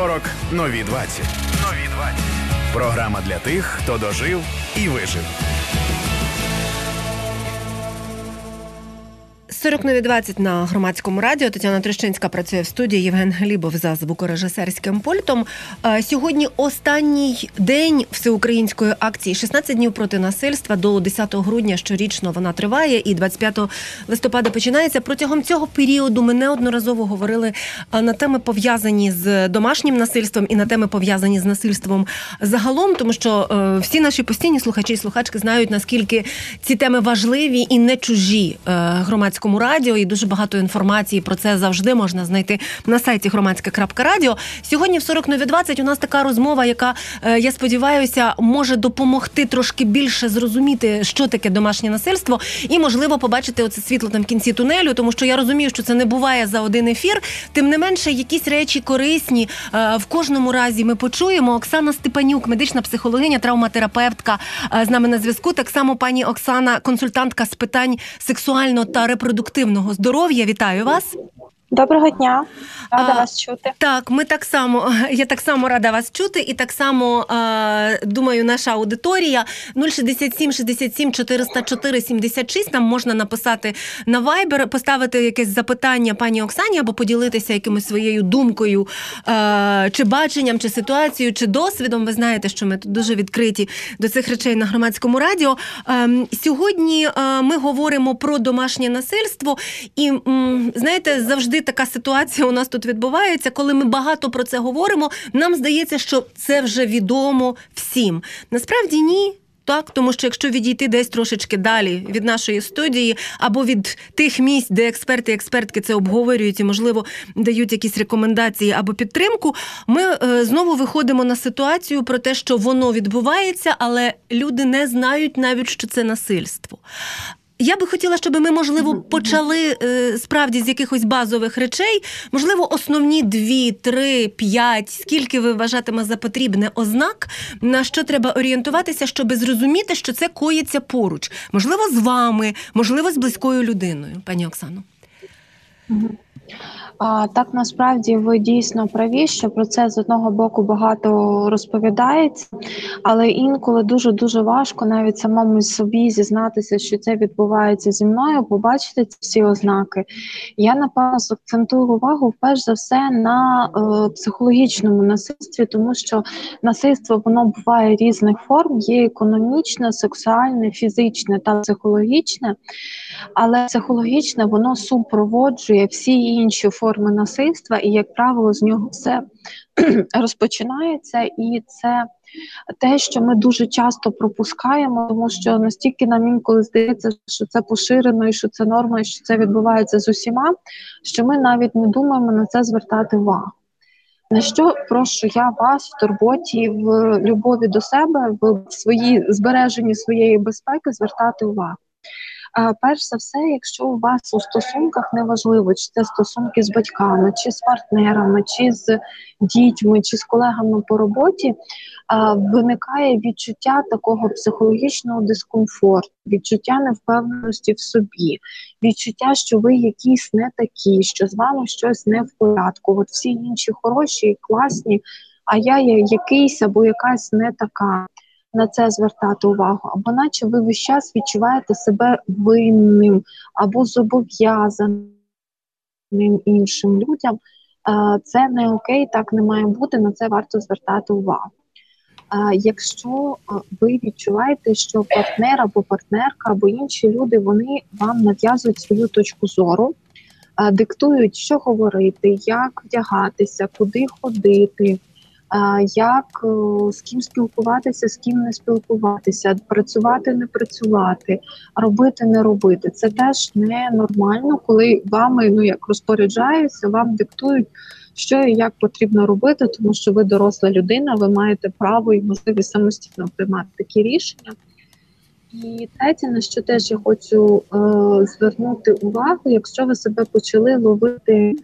40 нові 20. Нові 20. Програма для тих, хто дожив і вижив. 40 нові 20 на громадському радіо. Тетяна Трещинська працює в студії. Євген Глібов за звукорежисерським пультом. Сьогодні останній день всеукраїнської акції «16 днів проти насильства до 10 грудня щорічно вона триває, і 25 листопада починається. Протягом цього періоду ми неодноразово говорили на теми пов'язані з домашнім насильством і на теми пов'язані з насильством загалом, тому що е, всі наші постійні слухачі і слухачки знають наскільки ці теми важливі і не чужі е, громадському громадському радіо, і дуже багато інформації про це завжди можна знайти на сайті громадське.радіо. Сьогодні в 40 нові 20 у нас така розмова, яка е, я сподіваюся може допомогти трошки більше зрозуміти, що таке домашнє насильство, і можливо побачити оце світло там в кінці тунелю, тому що я розумію, що це не буває за один ефір. Тим не менше, якісь речі корисні е, в кожному разі ми почуємо. Оксана Степанюк, медична психологиня, травматерапевтка е, з нами на зв'язку. Так само пані Оксана, консультантка з питань сексуально та репродуктивного репродуктивного здоров'я. Вітаю вас. Доброго дня, рада а, вас чути. Так, ми так само. Я так само рада вас чути, і так само а, думаю, наша аудиторія 067 67 404 76 Нам можна написати на Viber, поставити якесь запитання пані Оксані або поділитися якимось своєю думкою а, чи баченням, чи ситуацією, чи досвідом. Ви знаєте, що ми тут дуже відкриті до цих речей на громадському радіо. А, сьогодні ми говоримо про домашнє насильство, і знаєте, завжди така ситуація у нас тут відбувається, коли ми багато про це говоримо. Нам здається, що це вже відомо всім. Насправді ні. Так, тому що якщо відійти десь трошечки далі від нашої студії, або від тих місць, де експерти і експертки це обговорюють і, можливо, дають якісь рекомендації або підтримку, ми е, знову виходимо на ситуацію про те, що воно відбувається, але люди не знають навіть, що це насильство. Я би хотіла, щоб ми, можливо, почали е, справді з якихось базових речей, можливо, основні дві, три, п'ять, скільки ви вважатиме за потрібне ознак, на що треба орієнтуватися, щоб зрозуміти, що це коїться поруч, можливо, з вами, можливо, з близькою людиною, пані Оксано. Так насправді ви дійсно праві, що про це з одного боку багато розповідається, але інколи дуже дуже важко навіть самому собі зізнатися, що це відбувається зі мною, побачити ці всі ознаки. Я напевно акцентую увагу перш за все на е, психологічному насильстві, тому що насильство воно буває різних форм: є економічне, сексуальне, фізичне та психологічне, але психологічне воно супроводжує всі інші форми форми насильства, і, як правило, з нього все розпочинається, і це те, що ми дуже часто пропускаємо, тому що настільки нам інколи здається, що це поширено, і що це норма, і що це відбувається з усіма, що ми навіть не думаємо на це звертати увагу. На що прошу я вас в турботі, в любові до себе, в своїй збереженні своєї безпеки звертати увагу. Перш за все, якщо у вас у стосунках неважливо, чи це стосунки з батьками, чи з партнерами, чи з дітьми, чи з колегами по роботі, виникає відчуття такого психологічного дискомфорту, відчуття невпевненості в собі, відчуття, що ви якісь не такі, що з вами щось не в порядку. От всі інші хороші, і класні, а я якийсь або якась не така на це звертати увагу, або наче ви весь час відчуваєте себе винним або зобов'язаним іншим людям. Це не окей, так не має бути, на це варто звертати увагу. Якщо ви відчуваєте, що партнер або партнерка, або інші люди вони вам нав'язують свою точку зору, диктують, що говорити, як вдягатися, куди ходити, як е, з ким спілкуватися, з ким не спілкуватися, працювати, не працювати, робити, не робити. Це теж не нормально, коли вами ну як розпоряджаються, вам диктують, що і як потрібно робити, тому що ви доросла людина, ви маєте право і можливість самостійно приймати такі рішення. І третє, на що теж я хочу е, звернути увагу, якщо ви себе почали ловити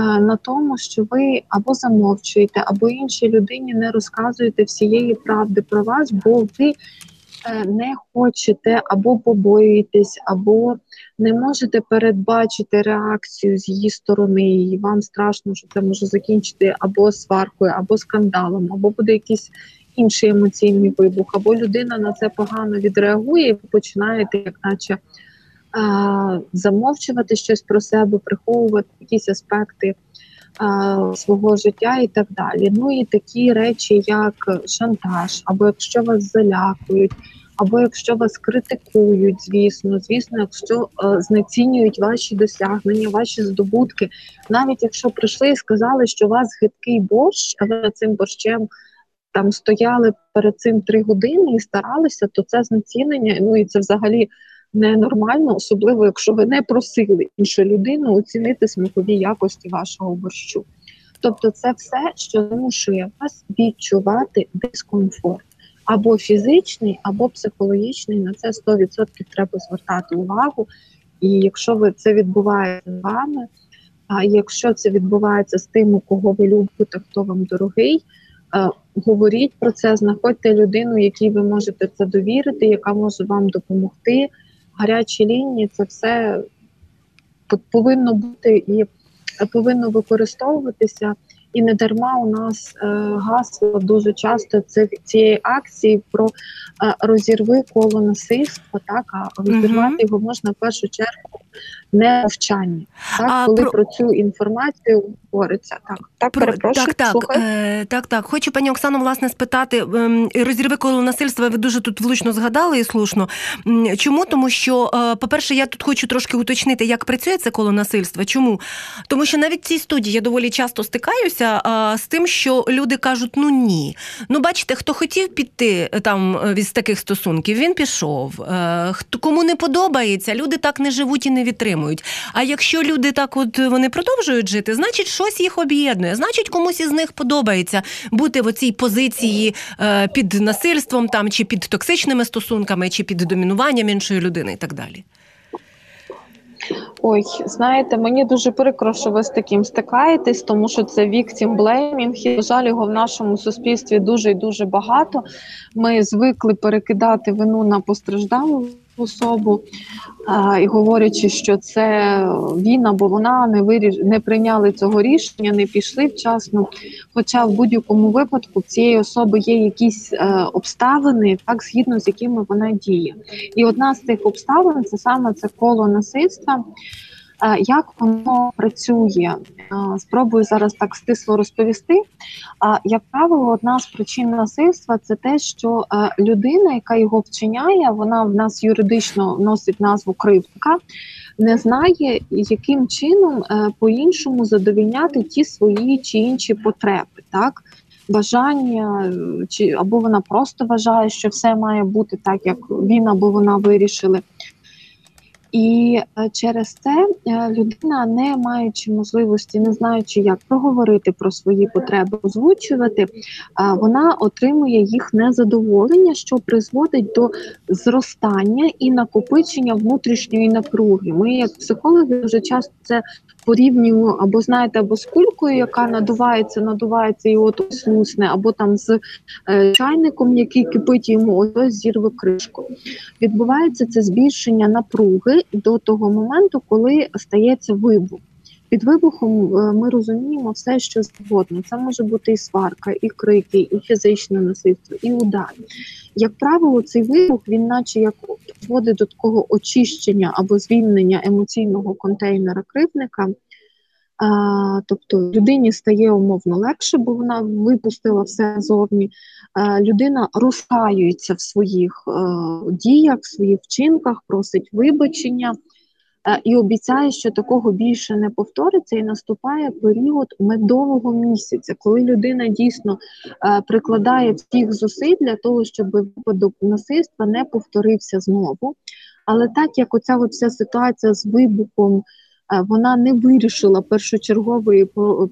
на тому, що ви або замовчуєте, або іншій людині не розказуєте всієї правди про вас, бо ви е, не хочете або побоюєтесь, або не можете передбачити реакцію з її сторони, і вам страшно, що це може закінчити або сваркою, або скандалом, або буде якийсь інший емоційний вибух, або людина на це погано відреагує, і починаєте, як наче замовчувати щось про себе, приховувати якісь аспекти свого життя і так далі. Ну і такі речі, як шантаж, або якщо вас залякують. Або якщо вас критикують, звісно, звісно, якщо е, знецінюють ваші досягнення, ваші здобутки, навіть якщо прийшли і сказали, що у вас гидкий борщ, а ви цим борщем там стояли перед цим три години і старалися, то це знецінення. Ну і це взагалі ненормально, особливо якщо ви не просили іншу людину оцінити смакові якості вашого борщу. Тобто, це все, що змушує вас відчувати дискомфорт. Або фізичний, або психологічний, на це 100% треба звертати увагу. І якщо ви це відбувається з вами, а якщо це відбувається з тим, кого ви любите, хто вам дорогий, Е, говоріть про це, знаходьте людину, якій ви можете це довірити, яка може вам допомогти. Гарячі лінії це все повинно бути і повинно використовуватися. І не дарма у нас е, гасло дуже часто це цієї акції про е, розірви коло насильства, так а розірвати його можна в першу чергу не мовчанні, так а коли про... про цю інформацію говориться. Так, так про... перепрошую, так, так, е, так, так. Хочу пані Оксану, власне, спитати ем, розірви коло насильства. Ви дуже тут влучно згадали і слушно. Чому? Тому що, е, по-перше, я тут хочу трошки уточнити, як працює це коло насильства. Чому? Тому що навіть в цій студії я доволі часто стикаюся а, з тим, що люди кажуть: ну ні. Ну, бачите, хто хотів піти е, там е, від таких стосунків, він пішов. Е, хто кому не подобається, люди так не живуть і не відтримують. А якщо люди так от вони продовжують жити, значить щось їх об'єднує. Значить, комусь із них подобається бути в оцій позиції е, під насильством там чи під токсичними стосунками, чи під домінуванням іншої людини, і так далі. Ой, знаєте, мені дуже прикро, що ви з таким стикаєтесь, тому що це victim blaming, і, на жаль, його в нашому суспільстві дуже і дуже багато. Ми звикли перекидати вину на постраждалу особу і говорячи, що це він або вона не виріш... не прийняли цього рішення, не пішли вчасно. Хоча в будь-якому випадку в цієї особи є якісь е, обставини, так згідно з якими вона діє. І одна з тих обставин це саме це коло насильства. Як воно працює? Спробую зараз так стисло розповісти. Як правило, одна з причин насильства це те, що людина, яка його вчиняє, вона в нас юридично носить назву кривдка, не знає, яким чином е, по-іншому задовільняти ті свої чи інші потреби. так? Бажання, чи або вона просто вважає, що все має бути так, як він або вона вирішили. І е, через це е, людина, не маючи можливості, не знаючи, як проговорити про свої потреби, озвучувати, вона отримує їх незадоволення, що призводить до зростання і накопичення внутрішньої напруги. Ми, як психологи, дуже часто це порівнюємо або знаєте, або з кулькою, яка надувається, надувається і от ось або там з е, чайником, який кипить йому, ось зірве кришку. Відбувається це збільшення напруги до того моменту, коли стається вибух. Під вибухом е, ми розуміємо все, що завгодно. Це може бути і сварка, і крики, і фізичне насильство, і удар. Як правило, цей вибух він, наче як вводить до такого очищення або звільнення емоційного контейнера кривника. Тобто людині стає умовно легше, бо вона випустила все зовні. Людина розкаюється в своїх е, діях, в своїх вчинках, просить вибачення. Е, і обіцяє, що такого більше не повториться, і наступає період медового місяця, коли людина дійсно е, прикладає всіх зусиль для того, щоб випадок насильства не повторився знову. Але так як оця вся ситуація з вибухом. Е, вона не вирішила першочергової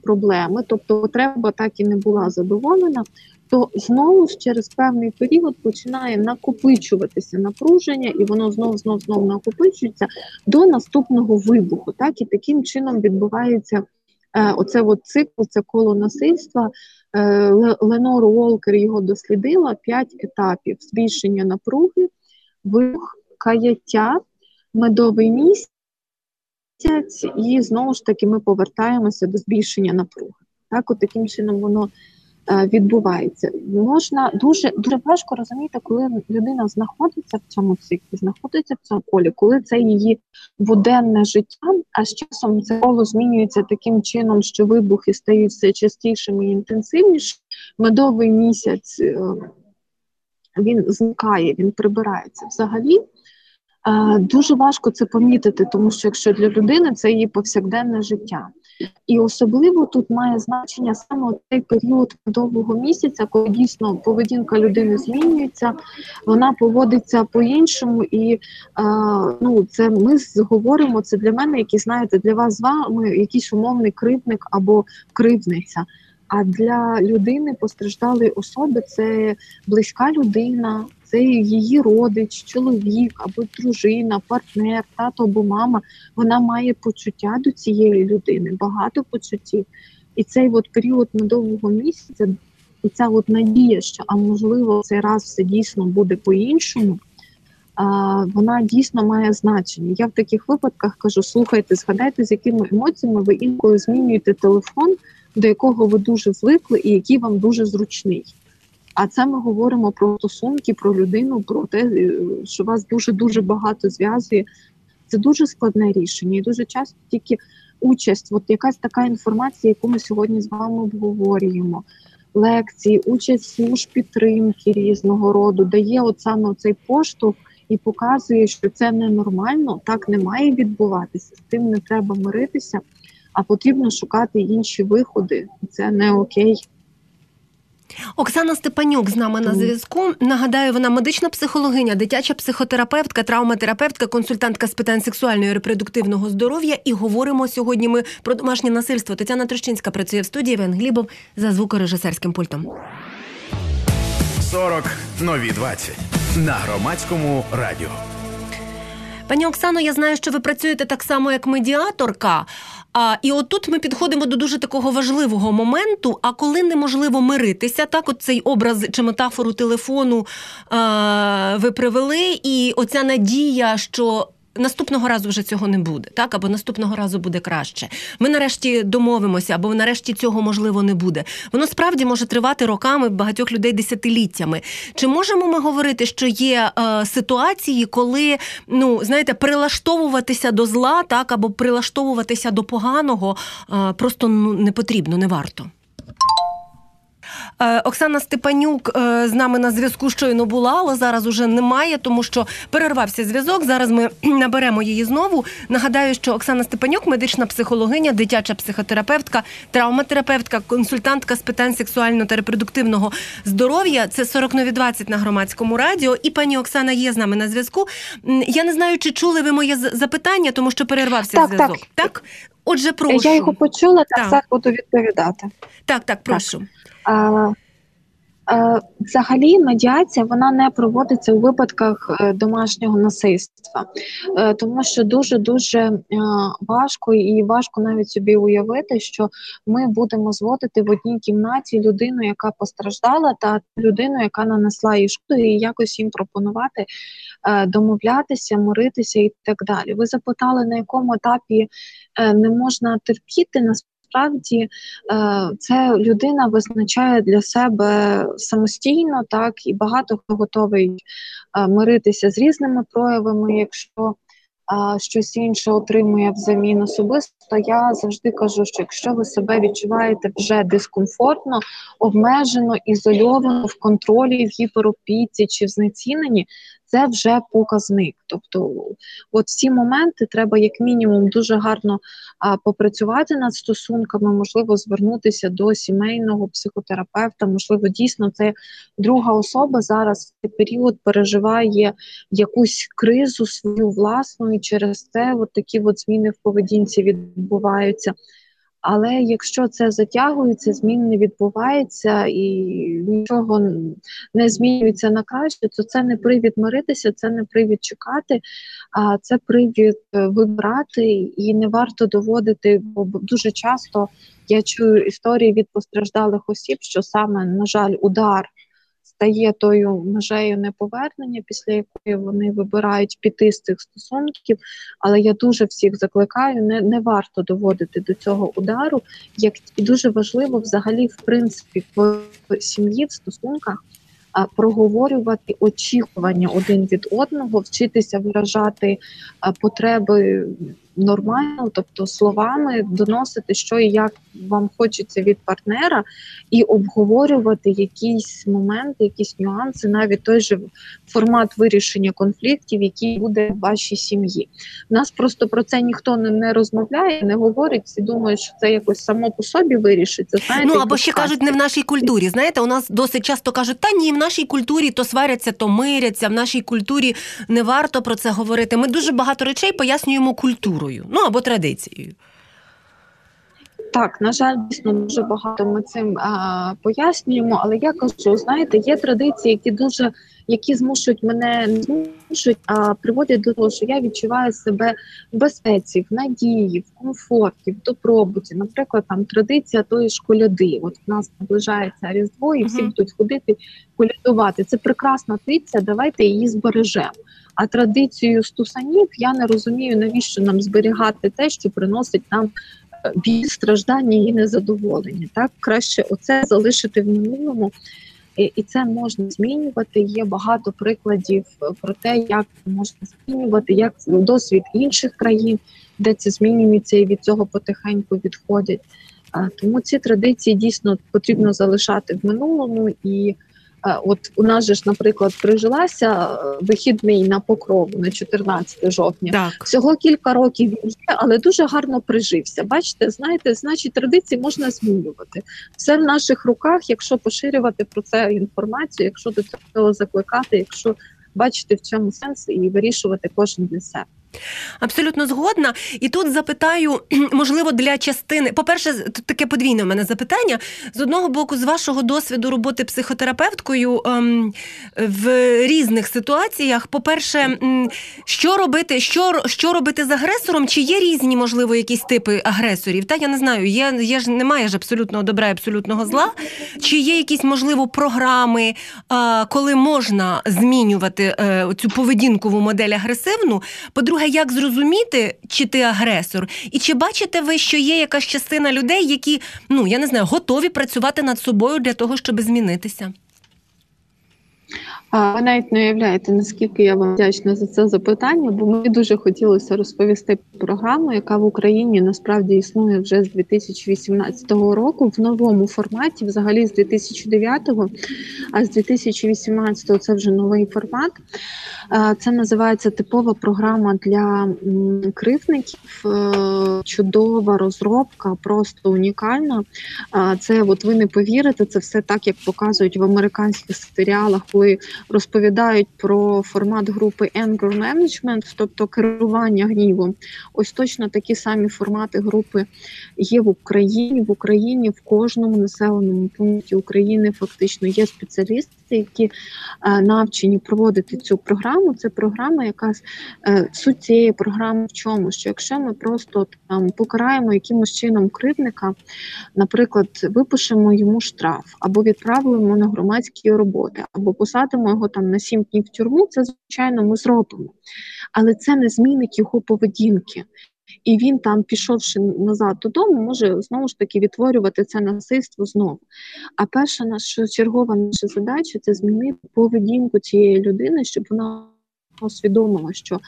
проблеми, тобто потреба так і не була задоволена то знову ж через певний період починає накопичуватися напруження, і воно знов знов знов накопичується до наступного вибуху. Так і таким чином відбувається е, оце от цикл, це коло насильства. Ленор Уолкер його дослідила п'ять етапів збільшення напруги, вибух, каяття, медовий місяць, і знову ж таки ми повертаємося до збільшення напруги. Так, от таким чином воно Е, відбувається. Можна дуже дуже важко розуміти, коли людина знаходиться в цьому циклі, знаходиться в цьому колі, коли це її буденне життя, а з часом це коло змінюється таким чином, що вибухи стають все частішими і інтенсивнішими. Медовий місяць е, він зникає, він прибирається взагалі. Е, дуже важко це помітити, тому що якщо для людини це її повсякденне життя. І особливо тут має значення саме цей період довгого місяця, коли дійсно поведінка людини змінюється, вона поводиться по-іншому, і е, ну це ми говоримо. Це для мене, які знаєте, для вас з вами якийсь умовний кривник або кривниця. А для людини постраждалої особи це близька людина, це її родич, чоловік або дружина, партнер, тато або мама. Вона має почуття до цієї людини, багато почуттів. І цей от період медового місяця, і ця от надія, що а можливо цей раз все дійсно буде по-іншому. Вона дійсно має значення. Я в таких випадках кажу: слухайте, згадайте, з якими емоціями ви інколи змінюєте телефон, до якого ви дуже звикли, і який вам дуже зручний. А це ми говоримо про стосунки, про людину, про те, е, що вас дуже дуже багато зв'язує. Це дуже складне рішення, і дуже часто тільки участь, от якась така інформація, яку ми сьогодні з вами обговорюємо. Лекції, участь служб підтримки різного роду, дає от саме цей поштовх і показує, що це ненормально, так не має відбуватися. З тим не треба миритися, а потрібно шукати інші виходи. Це не окей. Оксана Степанюк з нами на зв'язку. Нагадаю, вона медична психологиня, дитяча психотерапевтка, травматерапевтка, консультантка з питань сексуального і репродуктивного здоров'я. І говоримо сьогодні ми про домашнє насильство. Тетяна Трощинська працює в студії Іван Глібов за звукорежисерським пультом. 40 нові 20 на громадському радіо. Пані Оксано, я знаю, що ви працюєте так само, як медіаторка. А і отут ми підходимо до дуже такого важливого моменту. А коли неможливо миритися, так от цей образ чи метафору телефону а, ви привели, і оця надія, що Наступного разу вже цього не буде, так або наступного разу буде краще. Ми нарешті домовимося, або нарешті цього можливо не буде. Воно справді може тривати роками багатьох людей десятиліттями. Чи можемо ми говорити, що є е, ситуації, коли ну знаєте, прилаштовуватися до зла, так або прилаштовуватися до поганого е, просто ну не потрібно, не варто. Е, Оксана Степанюк е, з нами на зв'язку щойно була, але зараз уже немає, тому що перервався зв'язок. Зараз ми наберемо її знову. Нагадаю, що Оксана Степанюк, медична психологиня, дитяча психотерапевтка, травматерапевтка, консультантка з питань сексуального та репродуктивного здоров'я. Це 40 нові 20 на громадському радіо. І пані Оксана є з нами на зв'язку. Я не знаю, чи чули ви моє запитання, тому що перервався так, зв'язок. Так. так? Отже, прошу. Я його почула, так зараз буду відповідати. Так, так, прошу. Так. Взагалі, медіація вона не проводиться у випадках е, домашнього насильства, е, тому що дуже дуже е, важко і важко навіть собі уявити, що ми будемо зводити в одній кімнаті людину, яка постраждала, та людину, яка нанесла їй шкоду, і якось їм пропонувати домовлятися, миритися і так далі. Ви запитали, на якому етапі не можна терпіти насправді е, це людина визначає для себе самостійно, так і багато хто готовий е, миритися з різними проявами, якщо щось інше отримує взамін особисто. Я завжди кажу, що якщо ви себе відчуваєте вже дискомфортно, обмежено, ізольовано в контролі, в гіперопіці чи в знеціненні, це вже показник. Тобто, от ці моменти треба, як мінімум, дуже гарно а, попрацювати над стосунками, можливо, звернутися до сімейного психотерапевта. Можливо, дійсно це друга особа зараз в цей період переживає якусь кризу свою власну, і через це от такі от зміни в поведінці відбуваються. Але якщо це затягується, змін не відбувається і нічого не змінюється на краще, то це не привід миритися, це не привід чекати, а це привід е, вибирати. І не варто доводити, бо дуже часто я чую історії від постраждалих осіб, що саме, на жаль, удар стає тою межею неповернення, після якої вони вибирають піти з цих стосунків. Але я дуже всіх закликаю, не не варто доводити до цього удару. Як і дуже важливо взагалі, в принципі, в сім'ї в стосунках. Проговорювати очікування один від одного, вчитися виражати потреби нормально, тобто словами доносити, що і як вам хочеться від партнера, і обговорювати якісь моменти, якісь нюанси, навіть той же формат вирішення конфліктів, який буде в вашій сім'ї. У нас просто про це ніхто не, не розмовляє, не говорить. Всі думають, що це якось само по собі вирішиться. Знаєте, ну або ще кажуть, не в нашій культурі. Знаєте, у нас досить часто кажуть, та ні, в нашій культурі то сваряться, то миряться. В нашій культурі не варто про це говорити. Ми дуже багато речей пояснюємо культурою, ну або традицією. Так, на жаль, дійсно дуже багато ми цим а, пояснюємо, але я кажу, знаєте, є традиції, які дуже які змушують мене не змушують, а приводять до того, що я відчуваю себе в безпеці, в надії, в комфорті, в добробуті. Наприклад, там традиція тої ж коляди. От в нас наближається різдво, і всі будуть ходити колядувати. Це прекрасна традиція, давайте її збережемо. А традицію стусанів я не розумію, навіщо нам зберігати те, що приносить нам біль, страждання і незадоволення. Так краще оце залишити в минулому, і, це можна змінювати. Є багато прикладів про те, як можна змінювати, як досвід інших країн, де це змінюється, і від цього потихеньку відходять. Тому ці традиції дійсно потрібно залишати в минулому і. От у нас же ж, наприклад, прижилася е, вихідний на покрову на 14 жовтня. Так. Всього кілька років він є, але дуже гарно прижився. Бачите, знаєте, значить традиції можна змінювати. Все в наших руках, якщо поширювати про це інформацію, якщо до цього закликати, якщо бачити в цьому сенс і вирішувати кожен для себе. Абсолютно згодна. І тут запитаю, можливо, для частини. По-перше, тут таке подвійне у мене запитання. З одного боку, з вашого досвіду роботи психотерапевткою ем, в різних ситуаціях, по-перше, що робити, що що робити з агресором? Чи є різні, можливо, якісь типи агресорів? Та я не знаю, є, є ж немає ж абсолютного добра і абсолютного зла. Чи є якісь, можливо, програми, е, коли можна змінювати е, цю поведінкову модель агресивну? По-друге, Друге, як зрозуміти, чи ти агресор, і чи бачите ви, що є якась частина людей, які ну я не знаю, готові працювати над собою для того, щоб змінитися? Ви навіть не уявляєте, наскільки я вам вдячна за це запитання, бо мені дуже хотілося розповісти програму, яка в Україні насправді існує вже з 2018 року в новому форматі, взагалі з 2009-го, а з 2018-го це вже новий формат. Це називається типова програма для кривників. Е, чудова розробка, просто унікальна. Це от ви не повірите, це все так, як показують в американських серіалах, коли розповідають про формат групи Anger Management, тобто керування гнівом. Ось точно такі самі формати групи є в Україні. В Україні в кожному населеному пункті України фактично є спеціалісти, які е, навчені проводити цю програму. Це програма, яка е, суть цієї програми в чому? Що якщо ми просто там покараємо якимось чином кривника, наприклад, випишемо йому штраф або відправимо на громадські роботи, або посадимо його там на сім днів в тюрму, це звичайно ми зробимо. Але це не змінить його поведінки. І він там, пішовши назад додому, може знову ж таки відтворювати це насильство знову. А перша наша чергова наша задача це змінити поведінку цієї людини, щоб вона усвідомила, що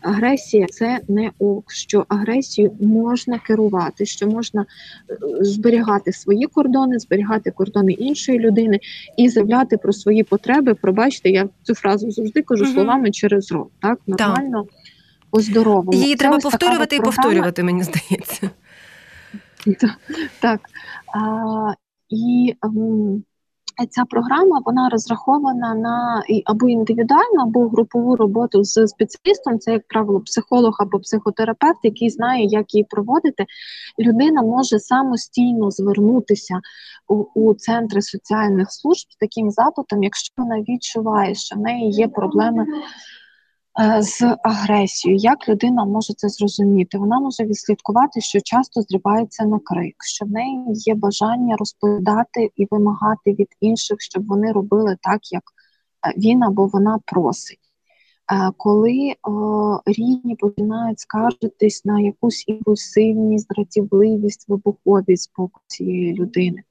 агресія це не ок, що агресію можна керувати, що можна е, зберігати свої кордони, зберігати кордони іншої людини і заявляти про свої потреби. Пробачте, я цю фразу завжди кажу угу. словами через рот. Так нормально по-здоровому. Її це треба повторювати і повторювати, мені здається. Так. А, І ем, Ця програма вона розрахована на або індивідуальну, або групову роботу з спеціалістом. Це, як правило, психолог або психотерапевт, який знає, як її проводити. Людина може самостійно звернутися у, у центри соціальних служб з таким запитом, якщо вона відчуває, що в неї є проблеми з агресією. Як людина може це зрозуміти? Вона може відслідкувати, що часто зривається на крик, що в неї є бажання розповідати і вимагати від інших, щоб вони робили так, як е, він або вона просить. Е, коли о, рідні починають скаржитись на якусь імпульсивність, дратівливість, вибуховість з боку цієї людини.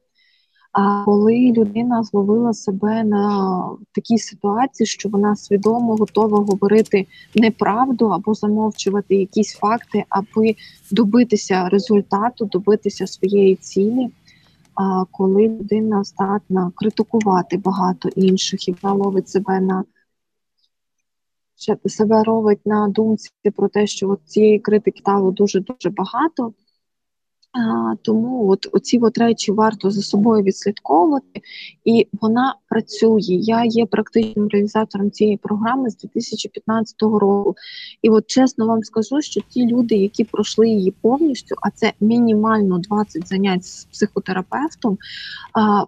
А коли людина зловила себе на такій ситуації, що вона свідомо готова говорити неправду або замовчувати якісь факти, аби добитися результату, добитися своєї цілі. А коли людина здатна критикувати багато інших і вона ловить себе на себе робить на думці про те, що от цієї критики стало дуже дуже багато. Тому от оці от речі варто за собою відслідковувати, і вона працює. Я є практичним реалізатором цієї програми з 2015 року. І от чесно вам скажу, що ті люди, які пройшли її повністю, а це мінімально 20 занять з психотерапевтом,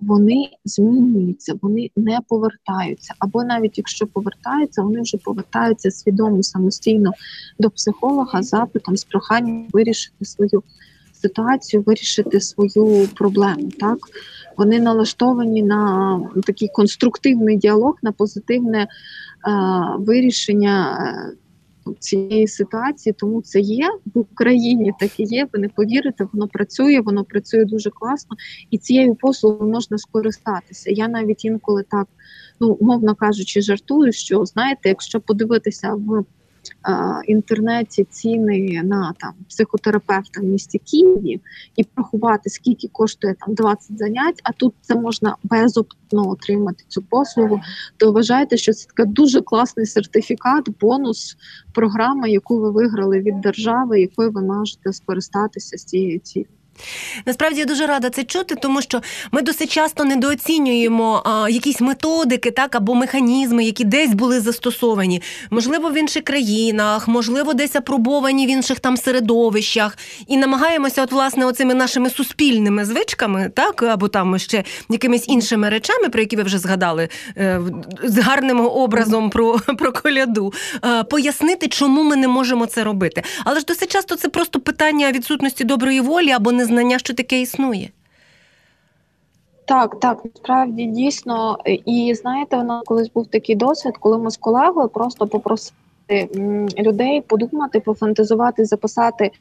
вони змінюються, вони не повертаються. Або навіть якщо повертаються, вони вже повертаються свідомо самостійно до психолога запитом з проханням вирішити свою ситуацію, вирішити свою проблему. Так Вони налаштовані на такий конструктивний діалог, на позитивне е, вирішення. Е, цієї ситуації, тому це є в Україні, так і є. Ви не повірите, воно працює, воно працює дуже класно, і цією послугою можна скористатися. Я навіть інколи так, ну мовно кажучи, жартую, що знаєте, якщо подивитися в інтернеті ціни на там психотерапевта в місті Києві і порахувати, скільки коштує там 20 занять, а тут це можна безоплатно отримати цю послугу, то вважайте, що це така дуже класний сертифікат, бонус, програма, яку ви виграли від держави, якою ви можете скористатися з цією цілею. Насправді я дуже рада це чути, тому що ми досить часто недооцінюємо а, якісь методики, так або механізми, які десь були застосовані, можливо, в інших країнах, можливо, десь апробовані в інших там середовищах, і намагаємося, от власне, оцими нашими суспільними звичками, так або там ще якимись іншими речами, про які ви вже згадали, е, з гарним образом про, про коляду, е, пояснити, чому ми не можемо це робити. Але ж досить часто це просто питання відсутності доброї волі або не знання, що таке існує. Так, так, справді дійсно. І знаєте, у нас колись був такий досвід, коли ми з колегою просто попросили. Людей подумати, пофантазувати, записати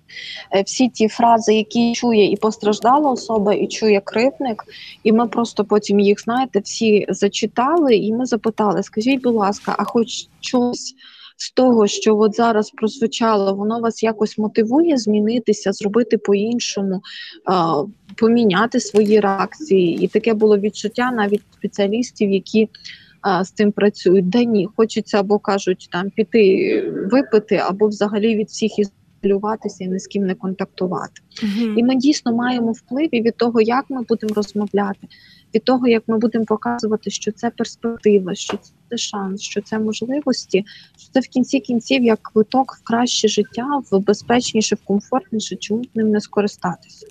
е, всі ті фрази, які чує і постраждала особа, і чує кривник. І ми просто потім їх, знаєте, всі зачитали, і ми запитали: скажіть, будь ласка, а хоч щось з того, що от зараз прозвучало, воно вас якось мотивує змінитися, зробити по-іншому, поміняти свої реакції. І таке було відчуття навіть спеціалістів, які з цим працюють. Да ні, хочеться або кажуть там піти випити, або взагалі від всіх ізолюватися і ні з ким не контактувати. Угу. І ми дійсно маємо вплив і від того, як ми будемо розмовляти, від того, як ми будемо показувати, що це перспектива, що це шанс, що це можливості, що це в кінці кінців як квиток в краще життя, в безпечніше, в комфортніше, чому б ним не скористатися.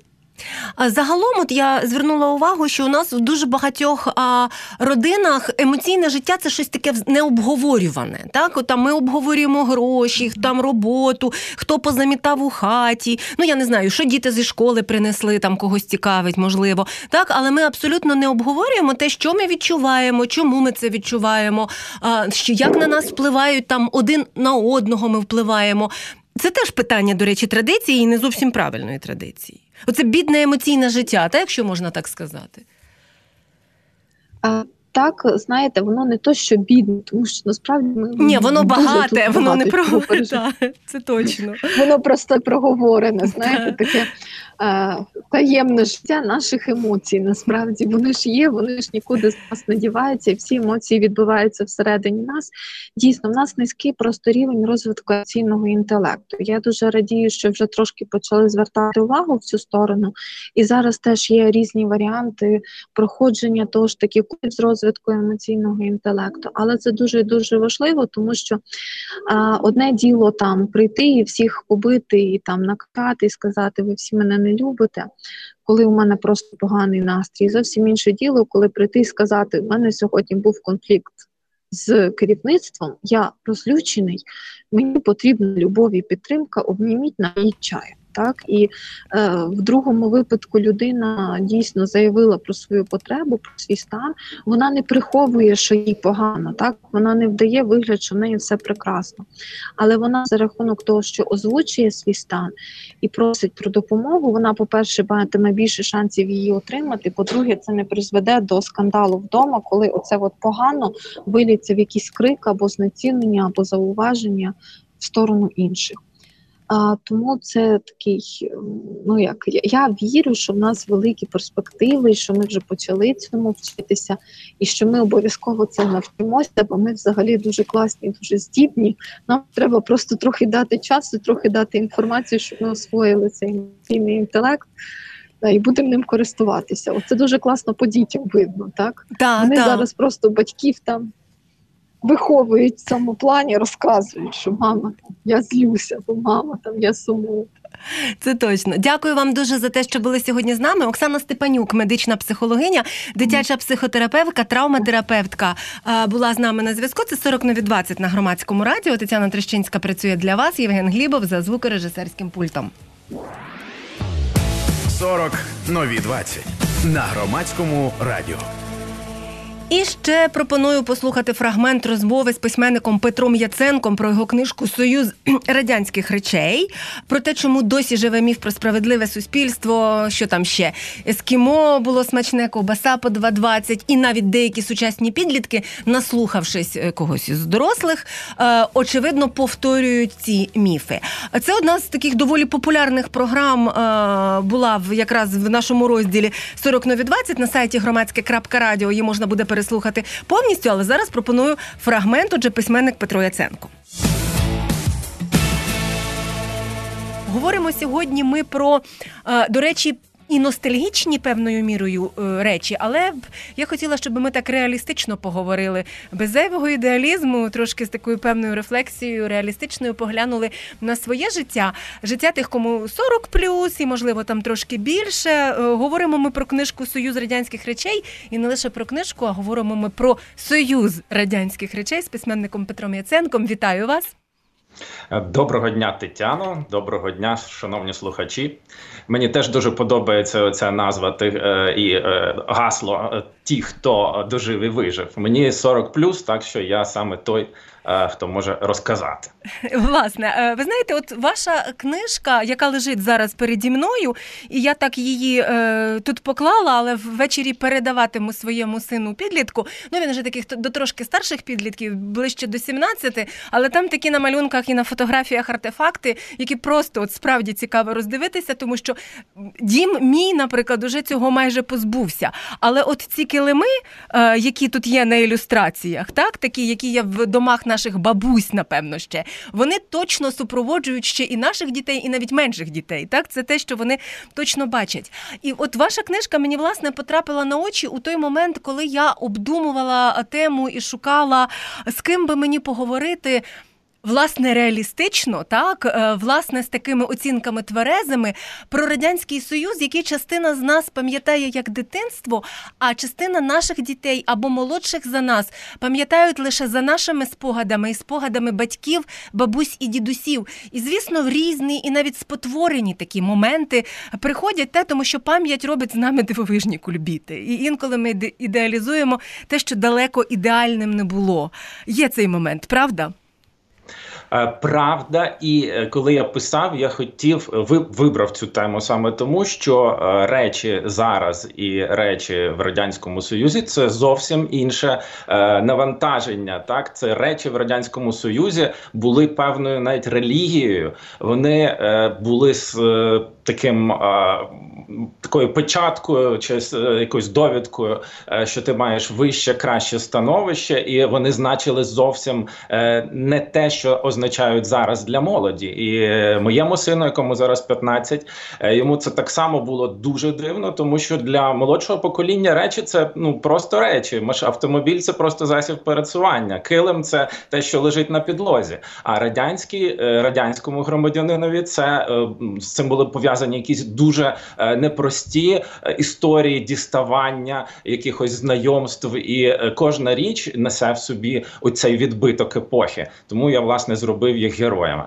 Загалом, от я звернула увагу, що у нас в дуже багатьох а, родинах емоційне життя це щось таке необговорюване. Так, от там ми обговорюємо гроші, там роботу, хто позамітав у хаті. Ну я не знаю, що діти зі школи принесли, там когось цікавить, можливо. Так, але ми абсолютно не обговорюємо те, що ми відчуваємо, чому ми це відчуваємо, а, що як на нас впливають там один на одного. Ми впливаємо. Це теж питання, до речі, традиції і не зовсім правильної традиції. Оце бідне емоційне життя, так, якщо можна так сказати. А, так знаєте, воно не то, що бідне, тому що насправді ми ні, воно багате, воно не про це точно. Воно просто проговорене. Знаєте, таке Е, таємне життя наших емоцій. Насправді вони ж є, вони ж нікуди з нас не діваються, і всі емоції відбуваються всередині нас. Дійсно, в нас низький просто рівень розвитку емоційного інтелекту. Я дуже радію, що вже трошки почали звертати увагу в цю сторону, і зараз теж є різні варіанти проходження того ж таки з розвитку емоційного інтелекту. Але це дуже дуже важливо, тому що а, одне діло там прийти і всіх побити, і там накати, і сказати, ви всі мене не любите, коли у мене просто поганий настрій. Зовсім інше діло, коли прийти і сказати, у мене сьогодні був конфлікт з керівництвом, я розлючений, мені потрібна любов і підтримка, обніміть на її чаю. Так і е, в другому випадку людина дійсно заявила про свою потребу, про свій стан. Вона не приховує, що їй погано, так вона не вдає вигляд, що в неї все прекрасно. Але вона за рахунок того, що озвучує свій стан і просить про допомогу. Вона, по-перше, матиме більше шансів її отримати. По-друге, це не призведе до скандалу вдома, коли оце от погано виліться в якийсь крик або знецінення, або зауваження в сторону інших. А, Тому це такий, ну як я, я вірю, що в нас великі перспективи, що ми вже почали цьому вчитися, і що ми обов'язково це навчимося, бо ми взагалі дуже класні, дуже здібні. Нам треба просто трохи дати часу, трохи дати інформацію, щоб ми освоїли цей емоційний інтелект. І будемо ним користуватися. Оце дуже класно по дітям видно, так? Да, Вони да. зараз просто батьків там виховують в цьому плані, розказують, що мама, я злюся, бо мама там я сумую. Це точно. Дякую вам дуже за те, що були сьогодні з нами. Оксана Степанюк, медична психологиня, дитяча психотерапевтка, травматерапевтка була з нами на зв'язку. Це 40 нові 20 на громадському радіо. Тетяна Трещинська працює для вас. Євген Глібов за звукорежисерським пультом. 40 нові 20 на громадському радіо. І ще пропоную послухати фрагмент розмови з письменником Петром Яценком про його книжку Союз радянських речей, про те, чому досі живе міф про справедливе суспільство, що там ще ескімо було смачне, ковбаса по 2,20, і навіть деякі сучасні підлітки, наслухавшись е, когось із дорослих, е, очевидно повторюють ці міфи. Це одна з таких доволі популярних програм е, була якраз в нашому розділі 40 нові 20 на сайті громадське.радіо. Її можна буде переслухати переслухати повністю, але зараз пропоную фрагмент. Отже, письменник Петро Яценко. Говоримо сьогодні. Ми про е, до речі і ностальгічні певною мірою е, речі, але я хотіла, щоб ми так реалістично поговорили без зайвого ідеалізму, трошки з такою певною рефлексією, реалістичною поглянули на своє життя, життя тих, кому 40 плюс, і можливо там трошки більше. Е, говоримо ми про книжку Союз радянських речей і не лише про книжку, а говоримо ми про союз радянських речей з письменником Петром Яценком. Вітаю вас. Доброго дня, Тетяно. Доброго дня, шановні слухачі. Мені теж дуже подобається ця назва е, і е, гасло е, ті, хто дожив і вижив. Мені 40 так що я саме той. Е, хто може розказати. Власне, е, ви знаєте, от ваша книжка, яка лежить зараз переді мною, і я так її е, тут поклала, але ввечері передаватиму своєму сину підлітку. Ну він вже таких до трошки старших підлітків, ближче до 17, але там такі на малюнках і на фотографіях артефакти, які просто от справді цікаво роздивитися, тому що дім мій, наприклад, уже цього майже позбувся. Але от ці килими, які тут є на ілюстраціях, так такі, які є в домах наших бабусь, напевно, ще вони точно супроводжують ще і наших дітей, і навіть менших дітей. Так, це те, що вони точно бачать. І от ваша книжка мені власне потрапила на очі у той момент, коли я обдумувала тему і шукала з ким би мені поговорити. Власне, реалістично, так, е, власне, з такими оцінками тверезими про радянський союз, який частина з нас пам'ятає як дитинство, а частина наших дітей або молодших за нас пам'ятають лише за нашими спогадами і спогадами батьків, бабусь і дідусів. І, звісно, в різні і навіть спотворені такі моменти приходять те, тому що пам'ять робить з нами дивовижні кульбіти. І інколи ми ідеалізуємо те, що далеко ідеальним не було. Є цей момент, правда? Правда, і коли я писав, я хотів вибрав цю тему саме тому, що речі зараз і речі в радянському союзі це зовсім інше навантаження. Так, це речі в радянському союзі були певною навіть релігією. Вони були з таким такою печаткою чи якоюсь довідкою, що ти маєш вище краще становище, і вони значили зовсім не те, що означають зараз для молоді. І моєму сину, якому зараз 15, йому це так само було дуже дивно, тому що для молодшого покоління речі це ну просто речі. автомобіль це просто засіб пересування. Килим це те, що лежить на підлозі. А радянський радянському громадянинові це з цим були пов'язані якісь дуже непрості історії діставання якихось знайомств, і кожна річ несе в собі оцей відбиток епохи. Тому я власне зробив їх героями.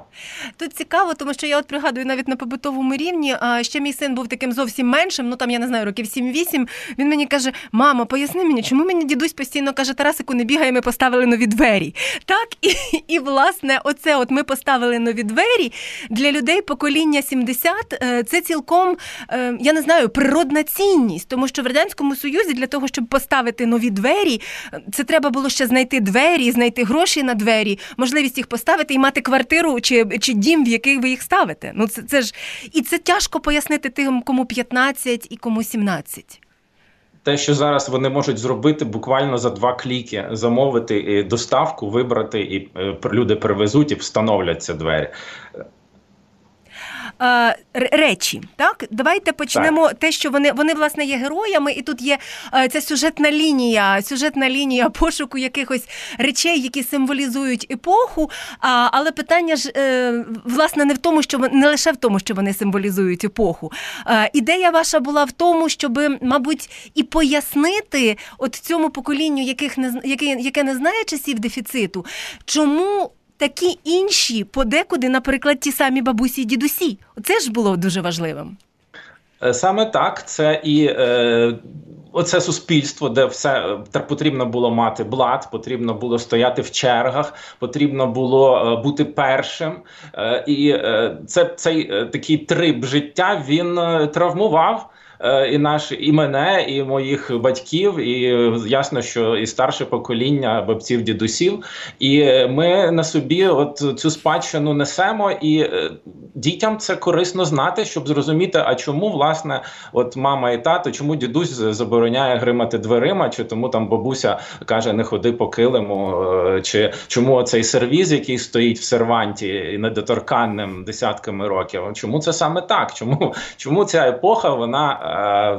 Тут цікаво, тому що я от пригадую навіть на побутовому рівні. А ще мій син був таким зовсім меншим. Ну там я не знаю, років 7-8, Він мені каже: Мама, поясни мені, чому мені дідусь постійно каже, Тарасику, не бігай, ми поставили нові двері. Так і, і власне, оце от ми поставили нові двері для людей покоління 70, е, Це цілком е, я не знаю природна цінність, тому що в радянському союзі для того, щоб поставити нові двері, це треба було ще знайти двері, знайти гроші на двері, можливість їх поставити і мати квартиру чи чи дім, в який ви їх ставите. Ну це це ж і це тяжко пояснити тим, кому 15 і кому 17. Те, що зараз вони можуть зробити буквально за два кліки, замовити доставку, вибрати, і е, люди привезуть і встановлять ці двері. Речі. Так, давайте почнемо так. те, що вони вони власне є героями, і тут є е, ця сюжетна лінія, сюжетна лінія пошуку якихось речей, які символізують епоху. А, Але питання ж е, власне не в тому, що не лише в тому, що вони символізують епоху. Ідея ваша була в тому, щоб, мабуть, і пояснити от цьому поколінню, яких не яке, яке не знає часів дефіциту, чому такі інші подекуди, наприклад, ті самі бабусі і дідусі. Це ж було дуже важливим. Е, саме так, це і е, оце суспільство, де все е, потрібно було мати блат, потрібно було стояти в чергах, потрібно було е, бути першим. Е, і е, це цей такий трип життя він травмував. І наш і мене, і моїх батьків, і ясно, що і старше покоління бабців, дідусів. І ми на собі от цю спадщину несемо, і дітям це корисно знати, щоб зрозуміти, а чому власне от мама і тато, чому дідусь забороняє гримати дверима, чи тому там бабуся каже, не ходи по килиму, е, чи чому цей сервіз, який стоїть в серванті недоторканним десятками років, чому це саме так? Чому, Чому ця епоха вона?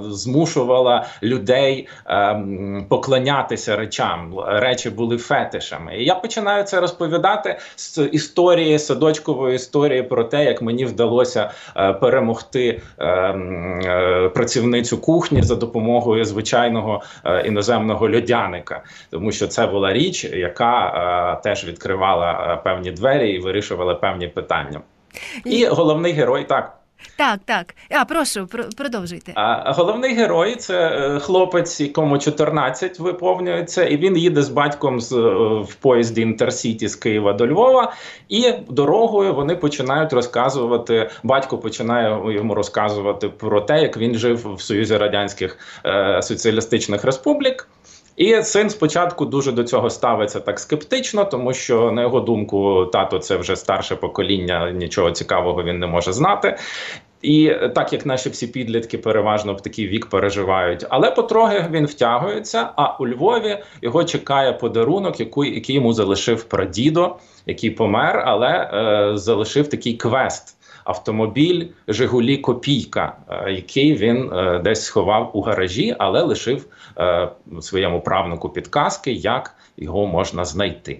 Е, змушувала людей е, поклонятися речам. Речі були фетишами. І я починаю це розповідати з історії садочкової історії про те, як мені вдалося е, перемогти працівницю кухні за допомогою звичайного іноземного льодяника, тому що це була річ, яка теж відкривала певні двері і вирішувала певні питання. І головний герой так. Так, так. А прошу, продовжуйте. А головний герой це е, хлопець, якому 14 виповнюється, і він їде з батьком з е, в поїзді Інтерсіті з Києва до Львова, і дорогою вони починають розказувати. Батько починає йому розказувати про те, як він жив в Союзі Радянських е, Соціалістичних Республік. І син спочатку дуже до цього ставиться так скептично, тому що на його думку, тато це вже старше покоління, нічого цікавого він не може знати. І так як наші всі підлітки переважно в такий вік переживають, але потрохи він втягується. А у Львові його чекає подарунок, який, який йому залишив прадідо, який помер, але е, залишив такий квест. Автомобіль Жигулі Копійка, е, який він е, десь сховав у гаражі, але лишив е, своєму правнику підказки, як його можна знайти.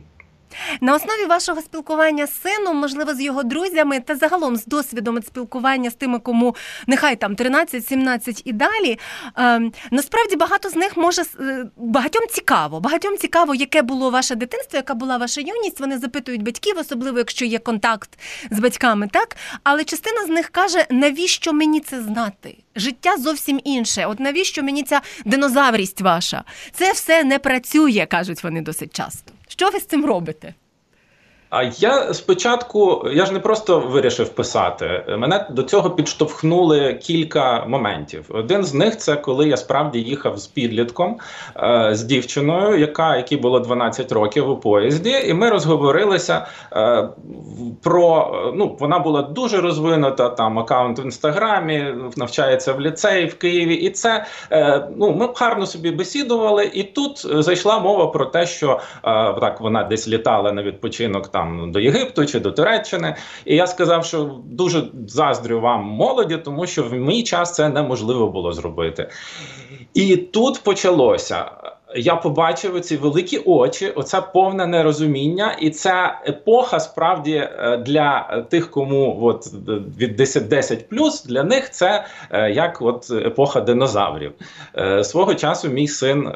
На основі вашого спілкування з сином, можливо, з його друзями та загалом з досвідом спілкування з тими, кому нехай там 13-17 і далі. Е, насправді багато з них може е, багатьом цікаво. Багатьом цікаво, яке було ваше дитинство, яка була ваша юність. Вони запитують батьків, особливо якщо є контакт з батьками, так але частина з них каже, навіщо мені це знати? Життя зовсім інше. От навіщо мені ця динозаврість ваша? Це все не працює, кажуть вони досить часто. Що ви з цим робите? А я спочатку я ж не просто вирішив писати. Мене до цього підштовхнули кілька моментів. Один з них це коли я справді їхав з підлітком е, з дівчиною, яка якій було 12 років у поїзді, і ми розговорилися е, про ну вона була дуже розвинута. Там аккаунт в інстаграмі, навчається в ліцеї в Києві, і це е, ну ми гарно собі бесідували. І тут зайшла мова про те, що так вона десь літала на відпочинок там до Єгипту чи до Туреччини. І я сказав, що дуже заздрю вам молоді, тому що в мій час це неможливо було зробити. І тут почалося я побачив ці великі очі, оце повне нерозуміння, і ця епоха справді е, для тих, кому от від 10 10 плюс для них це е, як от епоха динозаврів. Е, свого часу мій син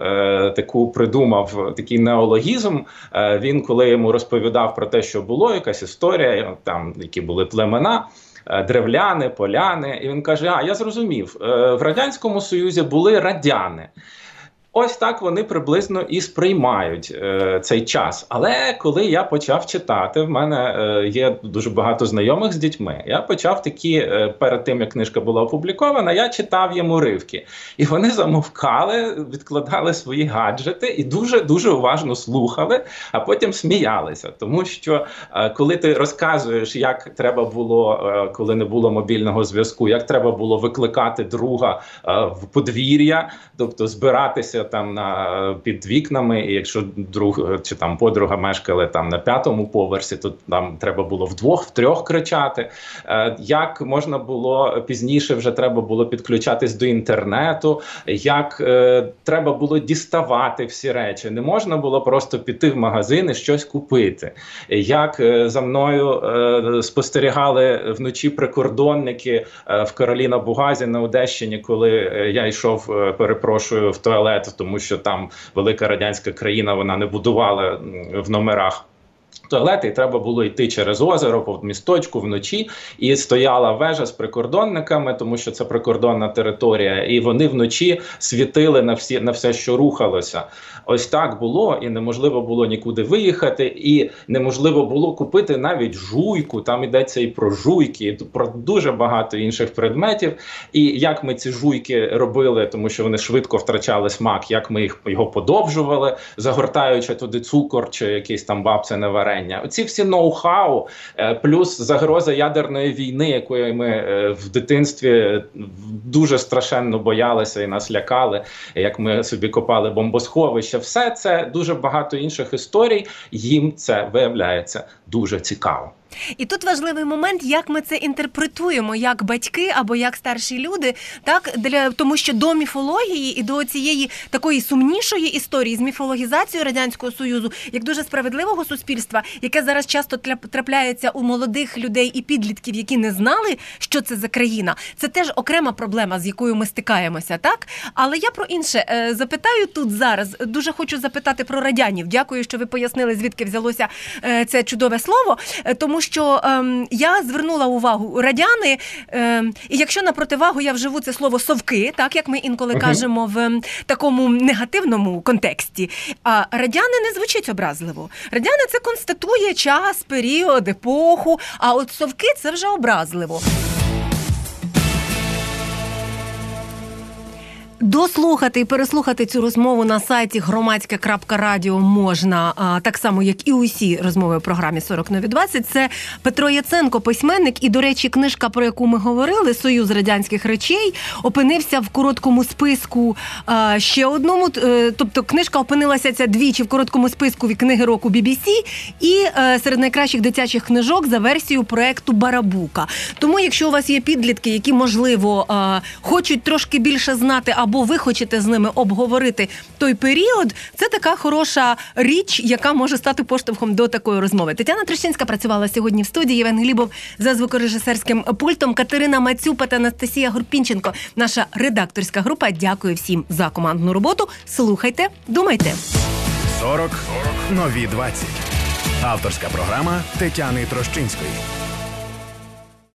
таку придумав такий неологізм. Він, коли йому розповідав про те, що було, якась історія, там які були племена. Древляни, поляни, і він каже: А я зрозумів, в радянському союзі були радяни. Ось так вони приблизно і сприймають е, цей час. Але коли я почав читати, в мене е, є дуже багато знайомих з дітьми. Я почав такі е, перед тим, як книжка була опублікована, я читав їм уривки, і вони замовкали, відкладали свої гаджети і дуже дуже уважно слухали, а потім сміялися. Тому що е, коли ти розказуєш, як треба було, е, коли не було мобільного зв'язку, як треба було викликати друга е, в подвір'я, тобто збиратися там на під вікнами, і якщо друг чи там подруга мешкали там на п'ятому поверсі, то там треба було вдвох, втрьох кричати. Е, як можна було пізніше, вже треба було підключатись до інтернету, як е, треба було діставати всі речі. Не можна було просто піти в магазин і щось купити. Як е, за мною е, спостерігали вночі прикордонники е, в Кароліна Бугазі на Одещині, коли е, я йшов, перепрошую в туалет тому що там велика радянська країна вона не будувала в номерах. Туалети і треба було йти через озеро по місточку вночі, і стояла вежа з прикордонниками, тому що це прикордонна територія, і вони вночі світили на всі на все, що рухалося. Ось так було, і неможливо було нікуди виїхати, і неможливо було купити навіть жуйку. Там йдеться і про жуйки, і про дуже багато інших предметів. І як ми ці жуйки робили, тому що вони швидко втрачали смак, як ми їх його подовжували, загортаючи туди цукор чи якийсь там бабця варення. Оці всі ноу-хау, е, плюс загроза ядерної війни, якої ми е, в дитинстві дуже страшенно боялися і нас лякали, як ми собі копали бомбосховища все це дуже багато інших історій. Їм це виявляється дуже цікаво. І тут важливий момент, як ми це інтерпретуємо, як батьки або як старші люди, так для тому, що до міфології і до цієї такої сумнішої історії з міфологізацією радянського союзу, як дуже справедливого суспільства, яке зараз часто трапляється у молодих людей і підлітків, які не знали, що це за країна. Це теж окрема проблема, з якою ми стикаємося, так але я про інше е, запитаю тут зараз. Дуже хочу запитати про радянів. Дякую, що ви пояснили, звідки взялося е, це чудове слово, е, тому що ем, я звернула увагу радяни, ем, і якщо на противагу я вживу це слово совки, так як ми інколи uh-huh. кажемо в ем, такому негативному контексті, а радяни не звучить образливо. Радяни це констатує час, період, епоху. А от совки це вже образливо. Дослухати і переслухати цю розмову на сайті громадське.радіо можна так само, як і усі розмови в програмі 40 нові 20. Це Петро Яценко, письменник. І, до речі, книжка, про яку ми говорили, Союз радянських речей, опинився в короткому списку ще одному. Е, тобто, книжка опинилася ця двічі в короткому списку від книги року BBC і е, серед найкращих дитячих книжок за версією проекту Барабука. Тому, якщо у вас є підлітки, які можливо хочуть трошки більше знати або ви хочете з ними обговорити той період, це така хороша річ, яка може стати поштовхом до такої розмови. Тетяна Трещинська працювала сьогодні в студії. Євген Глібов за звукорежисерським пультом. Катерина Мацюпа та Анастасія Горпінченко. Наша редакторська група. Дякую всім за командну роботу. Слухайте, думайте. 40 нові 20. Авторська програма Тетяни Трощинської.